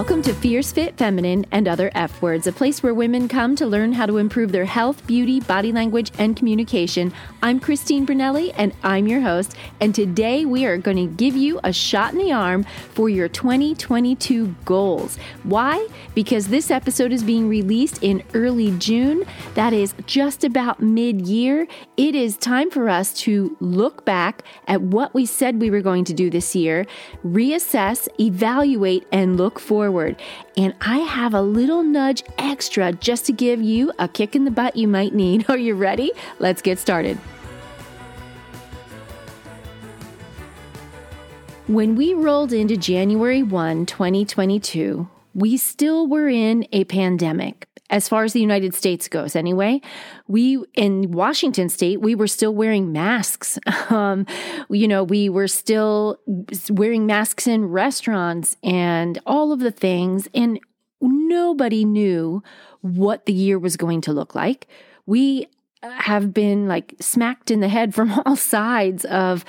Welcome to Fierce Fit Feminine and Other F Words, a place where women come to learn how to improve their health, beauty, body language, and communication. I'm Christine Braneli, and I'm your host. And today we are going to give you a shot in the arm for your 2022 goals. Why? Because this episode is being released in early June. That is just about mid year. It is time for us to look back at what we said we were going to do this year, reassess, evaluate, and look forward forward. And I have a little nudge extra just to give you a kick in the butt you might need. Are you ready? Let's get started. When we rolled into January 1, 2022, we still were in a pandemic as far as the United States goes, anyway. We in Washington state, we were still wearing masks. Um, you know, we were still wearing masks in restaurants and all of the things. And nobody knew what the year was going to look like. We have been like smacked in the head from all sides of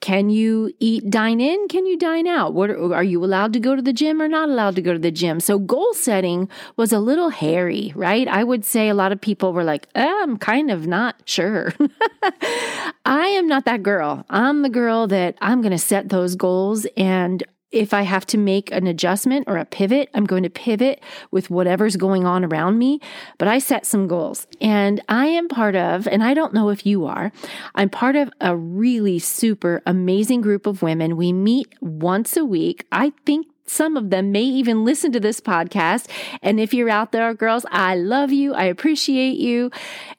can you eat dine in? Can you dine out? What are, you allowed to go to the gym or not allowed to go to the gym? So goal setting was a little hairy right? I would say a lot of people were like eh, i'm kind of not sure. I am not that girl. I'm the girl that i'm going to set those goals and if I have to make an adjustment or a pivot, I'm going to pivot with whatever's going on around me. But I set some goals and I am part of, and I don't know if you are, I'm part of a really super amazing group of women. We meet once a week. I think some of them may even listen to this podcast. And if you're out there, girls, I love you. I appreciate you.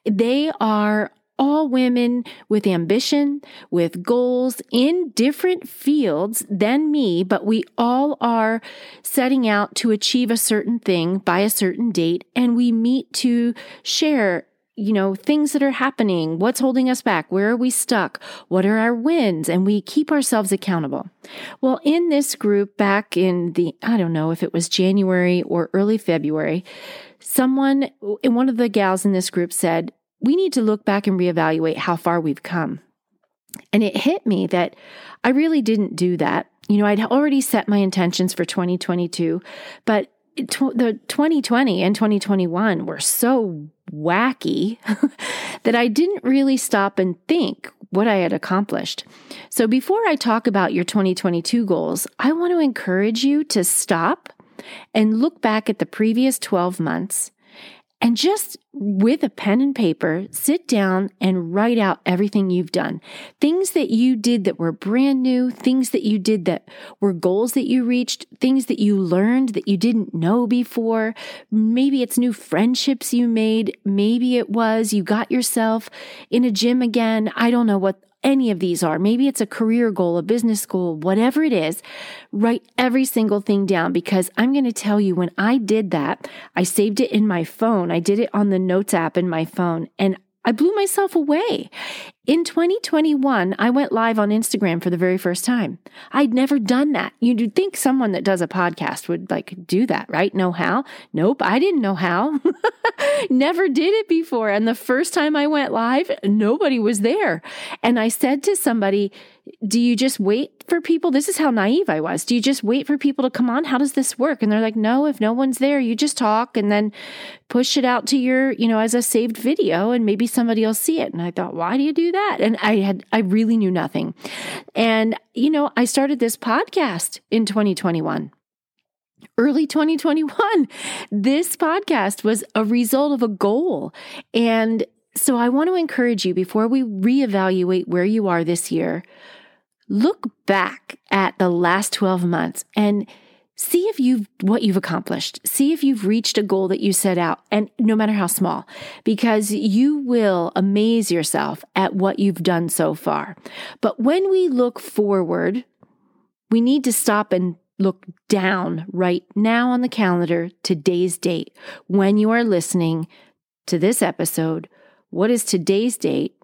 They are all women with ambition, with goals in different fields than me, but we all are setting out to achieve a certain thing by a certain date. And we meet to share you know, things that are happening, what's holding us back, where are we stuck, what are our wins, and we keep ourselves accountable. Well, in this group back in the, I don't know if it was January or early February, someone, one of the gals in this group said, we need to look back and reevaluate how far we've come. And it hit me that I really didn't do that. You know, I'd already set my intentions for 2022, but the 2020 and 2021 were so wacky that I didn't really stop and think what I had accomplished. So before I talk about your 2022 goals, I want to encourage you to stop and look back at the previous 12 months and just with a pen and paper, sit down and write out everything you've done. Things that you did that were brand new, things that you did that were goals that you reached, things that you learned that you didn't know before. Maybe it's new friendships you made. Maybe it was you got yourself in a gym again. I don't know what any of these are. Maybe it's a career goal, a business goal, whatever it is. Write every single thing down because I'm going to tell you when I did that, I saved it in my phone. I did it on the notes app in my phone and I blew myself away. In 2021, I went live on Instagram for the very first time. I'd never done that. You'd think someone that does a podcast would like do that, right? Know how? Nope, I didn't know how. never did it before. And the first time I went live, nobody was there. And I said to somebody, do you just wait for people? This is how naive I was. Do you just wait for people to come on? How does this work? And they're like, no, if no one's there, you just talk and then push it out to your, you know, as a saved video and maybe somebody will see it. And I thought, why do you do that? And I had, I really knew nothing. And, you know, I started this podcast in 2021 early 2021. This podcast was a result of a goal. And so I want to encourage you before we reevaluate where you are this year, look back at the last 12 months and see if you've what you've accomplished. See if you've reached a goal that you set out and no matter how small because you will amaze yourself at what you've done so far. But when we look forward we need to stop and look down right now on the calendar today's date. When you are listening to this episode what is today's date?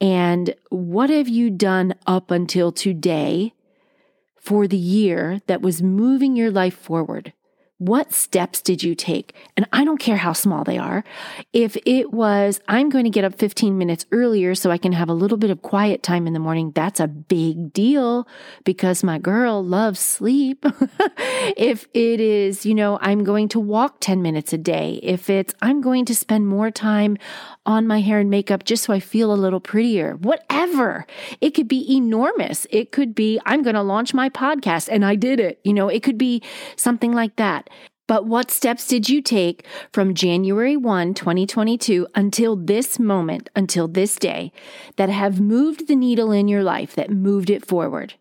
And what have you done up until today for the year that was moving your life forward? What steps did you take? And I don't care how small they are. If it was, I'm going to get up 15 minutes earlier so I can have a little bit of quiet time in the morning, that's a big deal because my girl loves sleep. if it is, you know, I'm going to walk 10 minutes a day, if it's, I'm going to spend more time on my hair and makeup just so I feel a little prettier, whatever. It could be enormous. It could be, I'm going to launch my podcast and I did it. You know, it could be something like that. But what steps did you take from January 1, 2022 until this moment, until this day, that have moved the needle in your life, that moved it forward?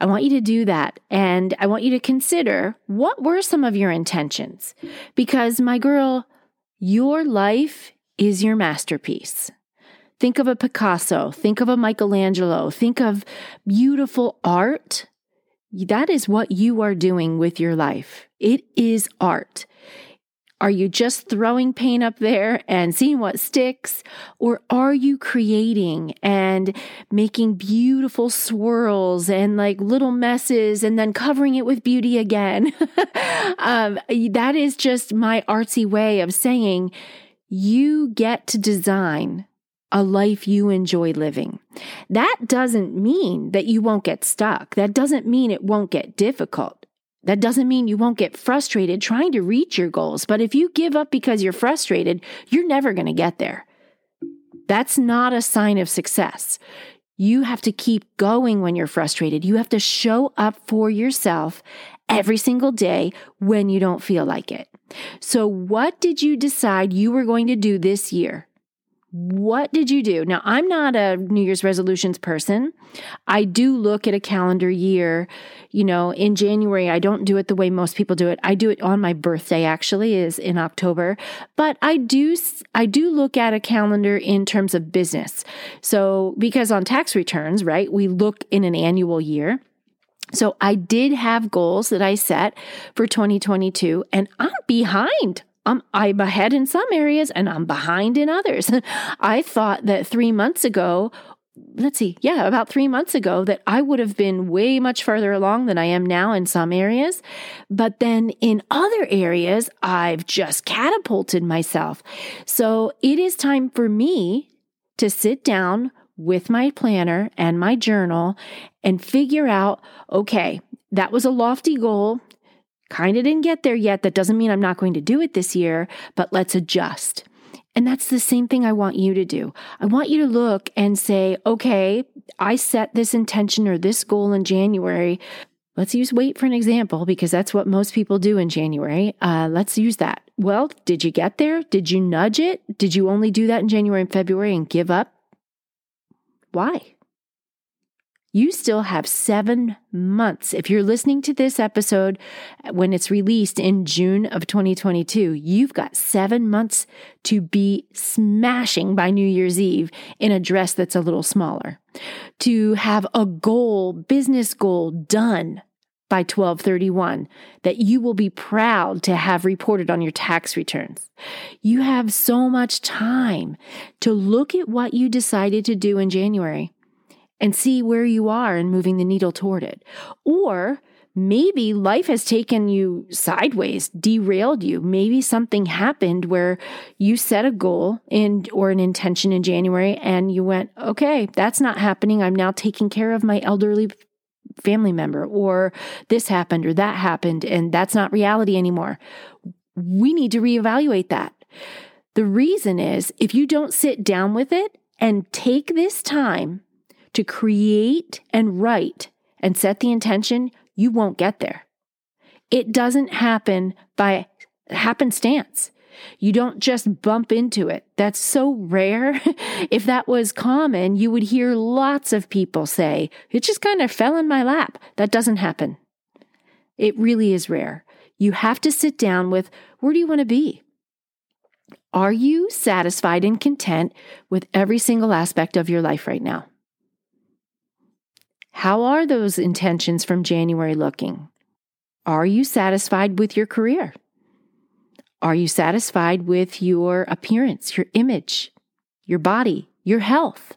I want you to do that. And I want you to consider what were some of your intentions? Because, my girl, your life is your masterpiece. Think of a Picasso, think of a Michelangelo, think of beautiful art. That is what you are doing with your life. It is art. Are you just throwing paint up there and seeing what sticks? Or are you creating and making beautiful swirls and like little messes and then covering it with beauty again? um, that is just my artsy way of saying you get to design a life you enjoy living. That doesn't mean that you won't get stuck. That doesn't mean it won't get difficult. That doesn't mean you won't get frustrated trying to reach your goals. But if you give up because you're frustrated, you're never going to get there. That's not a sign of success. You have to keep going when you're frustrated. You have to show up for yourself every single day when you don't feel like it. So, what did you decide you were going to do this year? What did you do? Now, I'm not a New Year's resolutions person. I do look at a calendar year. You know, in January, I don't do it the way most people do it. I do it on my birthday, actually, is in October. But I do, I do look at a calendar in terms of business. So, because on tax returns, right, we look in an annual year. So I did have goals that I set for 2022 and I'm behind. I'm, I'm ahead in some areas and I'm behind in others. I thought that three months ago, let's see, yeah, about three months ago, that I would have been way much further along than I am now in some areas. But then in other areas, I've just catapulted myself. So it is time for me to sit down with my planner and my journal and figure out okay, that was a lofty goal. Kind of didn't get there yet. That doesn't mean I'm not going to do it this year, but let's adjust. And that's the same thing I want you to do. I want you to look and say, okay, I set this intention or this goal in January. Let's use weight for an example because that's what most people do in January. Uh, let's use that. Well, did you get there? Did you nudge it? Did you only do that in January and February and give up? Why? You still have seven months. If you're listening to this episode uh, when it's released in June of 2022, you've got seven months to be smashing by New Year's Eve in a dress that's a little smaller, to have a goal, business goal done by 1231 that you will be proud to have reported on your tax returns. You have so much time to look at what you decided to do in January and see where you are in moving the needle toward it. Or maybe life has taken you sideways, derailed you. Maybe something happened where you set a goal and or an intention in January and you went, "Okay, that's not happening. I'm now taking care of my elderly family member or this happened or that happened and that's not reality anymore. We need to reevaluate that. The reason is if you don't sit down with it and take this time to create and write and set the intention, you won't get there. It doesn't happen by happenstance. You don't just bump into it. That's so rare. if that was common, you would hear lots of people say, it just kind of fell in my lap. That doesn't happen. It really is rare. You have to sit down with where do you want to be? Are you satisfied and content with every single aspect of your life right now? How are those intentions from January looking? Are you satisfied with your career? Are you satisfied with your appearance, your image, your body, your health?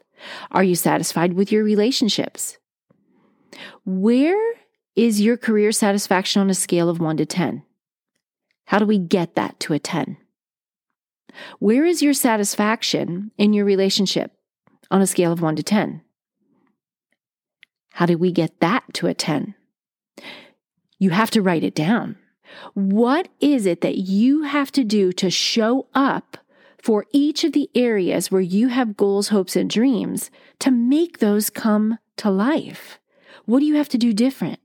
Are you satisfied with your relationships? Where is your career satisfaction on a scale of 1 to 10? How do we get that to a 10? Where is your satisfaction in your relationship on a scale of 1 to 10? How do we get that to a 10? You have to write it down. What is it that you have to do to show up for each of the areas where you have goals, hopes, and dreams to make those come to life? What do you have to do different?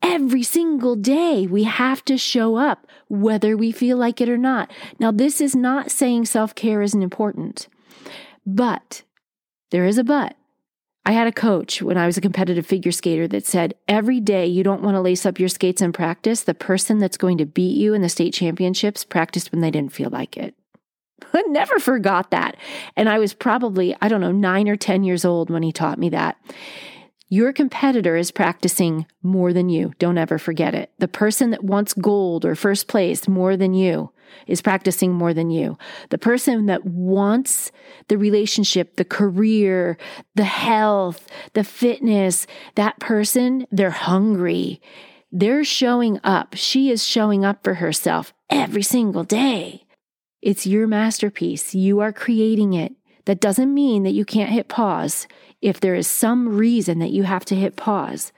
Every single day, we have to show up, whether we feel like it or not. Now, this is not saying self care isn't important, but there is a but. I had a coach when I was a competitive figure skater that said, every day you don't want to lace up your skates and practice. The person that's going to beat you in the state championships practiced when they didn't feel like it. I never forgot that. And I was probably, I don't know, nine or 10 years old when he taught me that. Your competitor is practicing more than you. Don't ever forget it. The person that wants gold or first place more than you is practicing more than you. The person that wants the relationship, the career, the health, the fitness, that person, they're hungry. They're showing up. She is showing up for herself every single day. It's your masterpiece. You are creating it. That doesn't mean that you can't hit pause if there is some reason that you have to hit pause.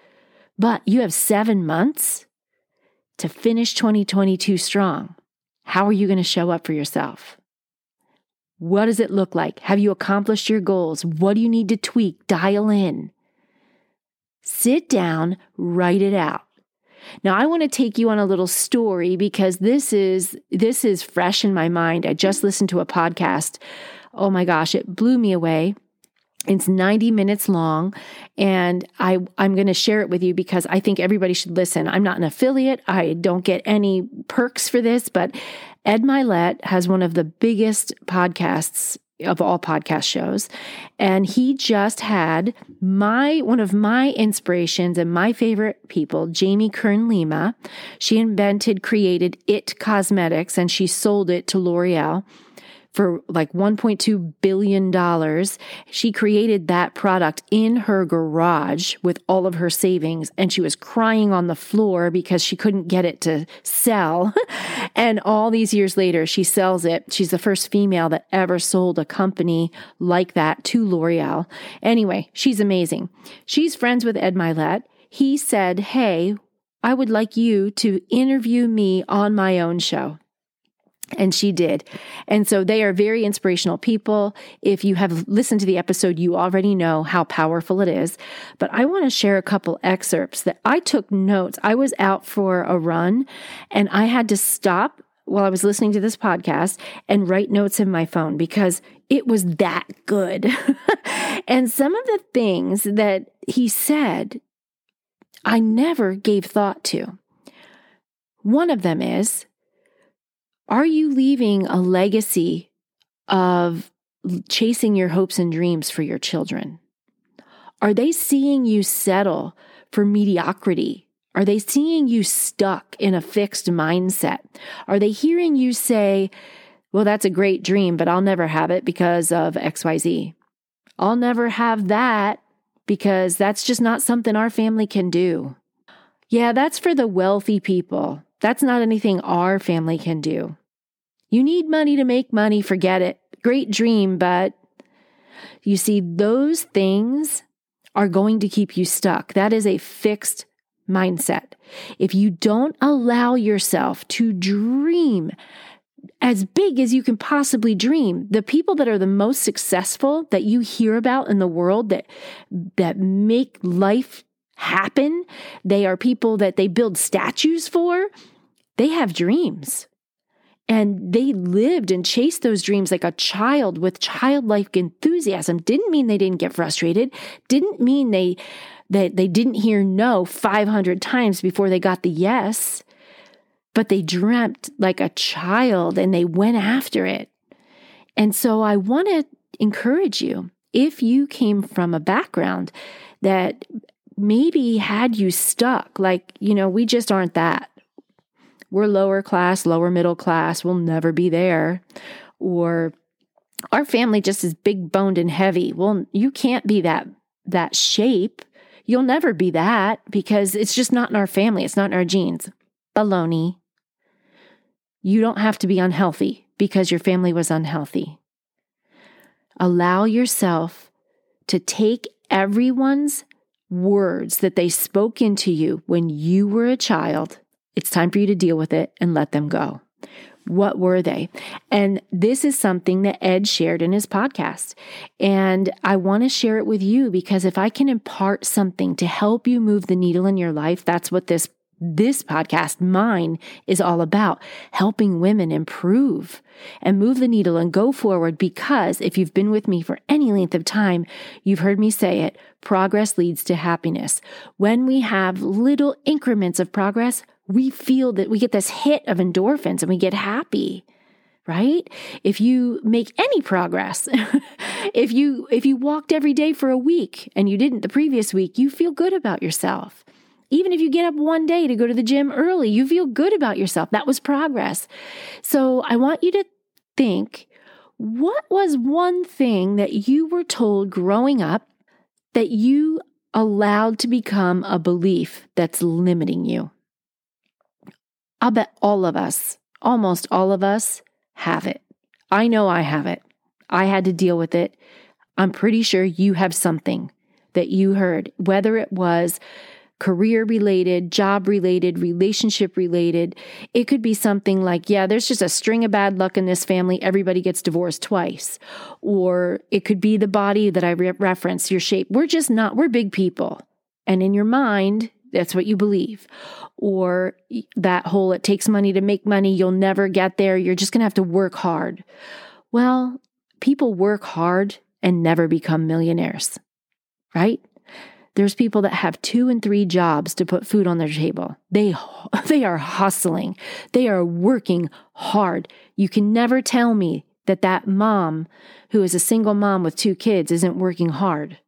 But you have seven months to finish 2022 strong. How are you going to show up for yourself? What does it look like? Have you accomplished your goals? What do you need to tweak, dial in? Sit down, write it out. Now I want to take you on a little story because this is this is fresh in my mind. I just listened to a podcast. Oh my gosh, it blew me away. It's 90 minutes long and I I'm going to share it with you because I think everybody should listen. I'm not an affiliate. I don't get any perks for this, but Ed Mylett has one of the biggest podcasts of all podcast shows and he just had my one of my inspirations and my favorite people Jamie Kern Lima she invented created IT Cosmetics and she sold it to L'Oreal for like $1.2 billion. She created that product in her garage with all of her savings, and she was crying on the floor because she couldn't get it to sell. and all these years later, she sells it. She's the first female that ever sold a company like that to L'Oreal. Anyway, she's amazing. She's friends with Ed Mylett. He said, Hey, I would like you to interview me on my own show. And she did. And so they are very inspirational people. If you have listened to the episode, you already know how powerful it is. But I want to share a couple excerpts that I took notes. I was out for a run and I had to stop while I was listening to this podcast and write notes in my phone because it was that good. and some of the things that he said, I never gave thought to. One of them is, are you leaving a legacy of chasing your hopes and dreams for your children? Are they seeing you settle for mediocrity? Are they seeing you stuck in a fixed mindset? Are they hearing you say, well, that's a great dream, but I'll never have it because of XYZ? I'll never have that because that's just not something our family can do. Yeah, that's for the wealthy people. That's not anything our family can do. You need money to make money, forget it. Great dream, but you see, those things are going to keep you stuck. That is a fixed mindset. If you don't allow yourself to dream as big as you can possibly dream, the people that are the most successful that you hear about in the world that that make life happen, they are people that they build statues for. They have dreams. And they lived and chased those dreams like a child with childlike enthusiasm. Didn't mean they didn't get frustrated. Didn't mean they that they didn't hear no 500 times before they got the yes. But they dreamt like a child and they went after it. And so I want to encourage you if you came from a background that maybe had you stuck, like, you know, we just aren't that we're lower class, lower middle class, we'll never be there. Or our family just is big boned and heavy. Well, you can't be that that shape. You'll never be that because it's just not in our family. It's not in our genes. Baloney. You don't have to be unhealthy because your family was unhealthy. Allow yourself to take everyone's words that they spoke into you when you were a child. It's time for you to deal with it and let them go. What were they? And this is something that Ed shared in his podcast. And I want to share it with you because if I can impart something to help you move the needle in your life, that's what this this podcast, mine, is all about helping women improve and move the needle and go forward. Because if you've been with me for any length of time, you've heard me say it progress leads to happiness. When we have little increments of progress, we feel that we get this hit of endorphins and we get happy right? If you make any progress if you if you walked every day for a week and you didn't the previous week you feel good about yourself. Even if you get up one day to go to the gym early you feel good about yourself. That was progress. So i want you to think what was one thing that you were told growing up that you allowed to become a belief that's limiting you I'll bet all of us, almost all of us, have it. I know I have it. I had to deal with it. I'm pretty sure you have something that you heard, whether it was career related, job related, relationship related. It could be something like, yeah, there's just a string of bad luck in this family. Everybody gets divorced twice. Or it could be the body that I re- reference, your shape. We're just not, we're big people. And in your mind, that's what you believe. Or that whole it takes money to make money, you'll never get there, you're just going to have to work hard. Well, people work hard and never become millionaires, right? There's people that have two and three jobs to put food on their table. They they are hustling. They are working hard. You can never tell me that that mom who is a single mom with two kids isn't working hard.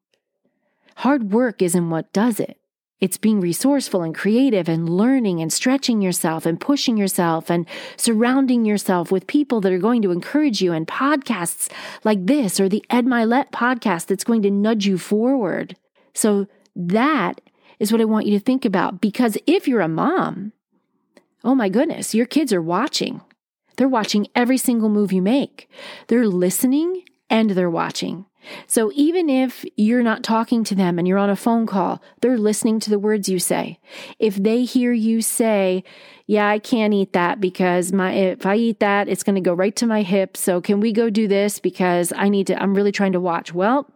Hard work isn't what does it. It's being resourceful and creative and learning and stretching yourself and pushing yourself and surrounding yourself with people that are going to encourage you and podcasts like this or the Ed Mylett podcast that's going to nudge you forward. So that is what I want you to think about because if you're a mom, oh my goodness, your kids are watching. They're watching every single move you make. They're listening and they're watching. So even if you're not talking to them and you're on a phone call, they're listening to the words you say. If they hear you say, yeah, I can't eat that because my, if I eat that, it's going to go right to my hip. So can we go do this because I need to, I'm really trying to watch. Well,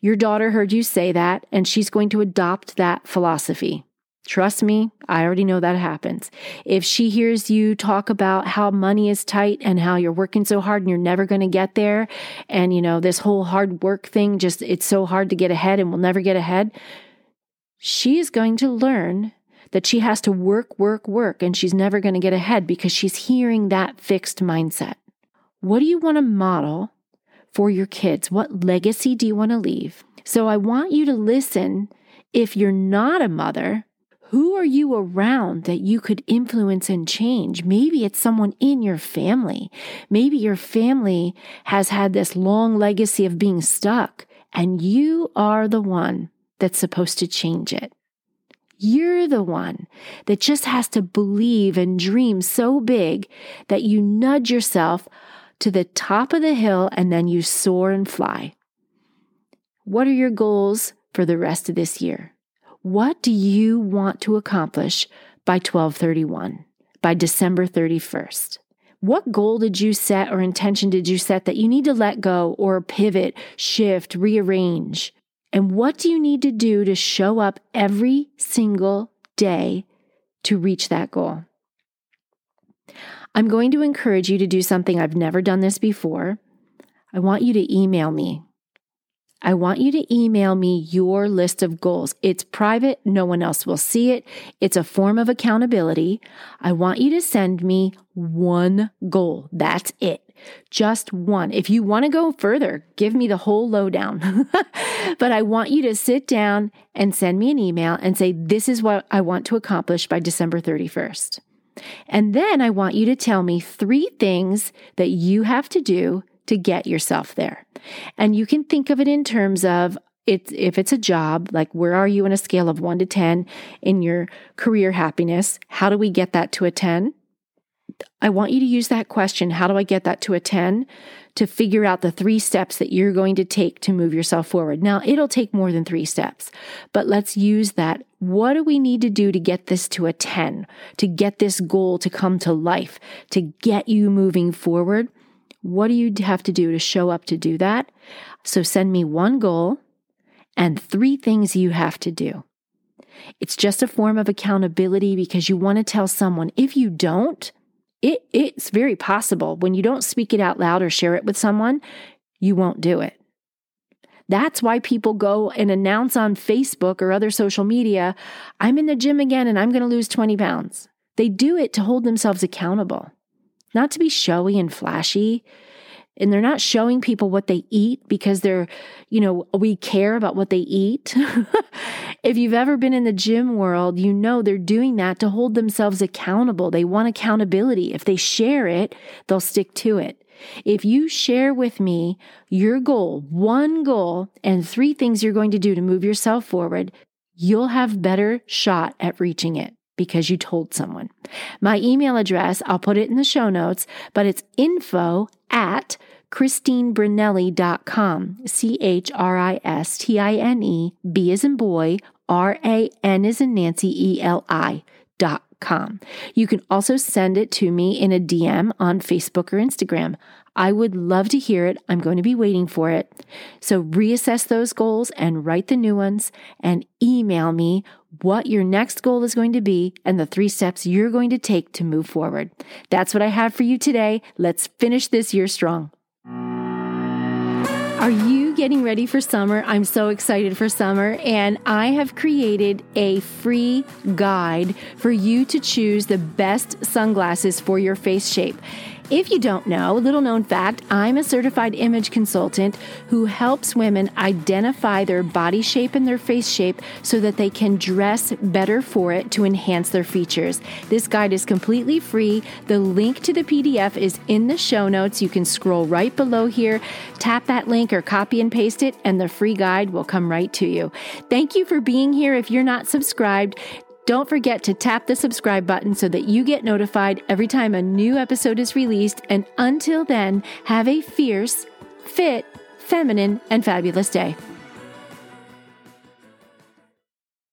your daughter heard you say that and she's going to adopt that philosophy. Trust me, I already know that happens. If she hears you talk about how money is tight and how you're working so hard and you're never going to get there, and you know, this whole hard work thing just it's so hard to get ahead and we'll never get ahead, she is going to learn that she has to work, work, work, and she's never going to get ahead because she's hearing that fixed mindset. What do you want to model for your kids? What legacy do you want to leave? So I want you to listen if you're not a mother who are you around that you could influence and change? Maybe it's someone in your family. Maybe your family has had this long legacy of being stuck, and you are the one that's supposed to change it. You're the one that just has to believe and dream so big that you nudge yourself to the top of the hill and then you soar and fly. What are your goals for the rest of this year? What do you want to accomplish by 1231, by December 31st? What goal did you set or intention did you set that you need to let go or pivot, shift, rearrange? And what do you need to do to show up every single day to reach that goal? I'm going to encourage you to do something I've never done this before. I want you to email me I want you to email me your list of goals. It's private, no one else will see it. It's a form of accountability. I want you to send me one goal. That's it. Just one. If you want to go further, give me the whole lowdown. but I want you to sit down and send me an email and say, This is what I want to accomplish by December 31st. And then I want you to tell me three things that you have to do to get yourself there. And you can think of it in terms of it's if it's a job, like where are you on a scale of 1 to 10 in your career happiness? How do we get that to a 10? I want you to use that question how do I get that to a 10? To figure out the three steps that you're going to take to move yourself forward. Now, it'll take more than three steps, but let's use that. What do we need to do to get this to a 10, to get this goal to come to life, to get you moving forward? What do you have to do to show up to do that? So send me one goal and three things you have to do. It's just a form of accountability because you want to tell someone if you don't, it, it's very possible when you don't speak it out loud or share it with someone, you won't do it. That's why people go and announce on Facebook or other social media, I'm in the gym again and I'm going to lose 20 pounds. They do it to hold themselves accountable, not to be showy and flashy and they're not showing people what they eat because they're, you know, we care about what they eat. if you've ever been in the gym world, you know they're doing that to hold themselves accountable. They want accountability. If they share it, they'll stick to it. If you share with me your goal, one goal, and three things you're going to do to move yourself forward, you'll have better shot at reaching it because you told someone. My email address, I'll put it in the show notes, but it's info at ChristineBraneli.com. C H R I S T I N E, B as in boy, R A N as in Nancy, E L I dot com. You can also send it to me in a DM on Facebook or Instagram. I would love to hear it. I'm going to be waiting for it. So reassess those goals and write the new ones and email me what your next goal is going to be and the three steps you're going to take to move forward. That's what I have for you today. Let's finish this year strong. Are you getting ready for summer? I'm so excited for summer, and I have created a free guide for you to choose the best sunglasses for your face shape. If you don't know, little known fact, I'm a certified image consultant who helps women identify their body shape and their face shape so that they can dress better for it to enhance their features. This guide is completely free. The link to the PDF is in the show notes. You can scroll right below here, tap that link or copy and paste it, and the free guide will come right to you. Thank you for being here. If you're not subscribed, don't forget to tap the subscribe button so that you get notified every time a new episode is released. And until then, have a fierce, fit, feminine, and fabulous day.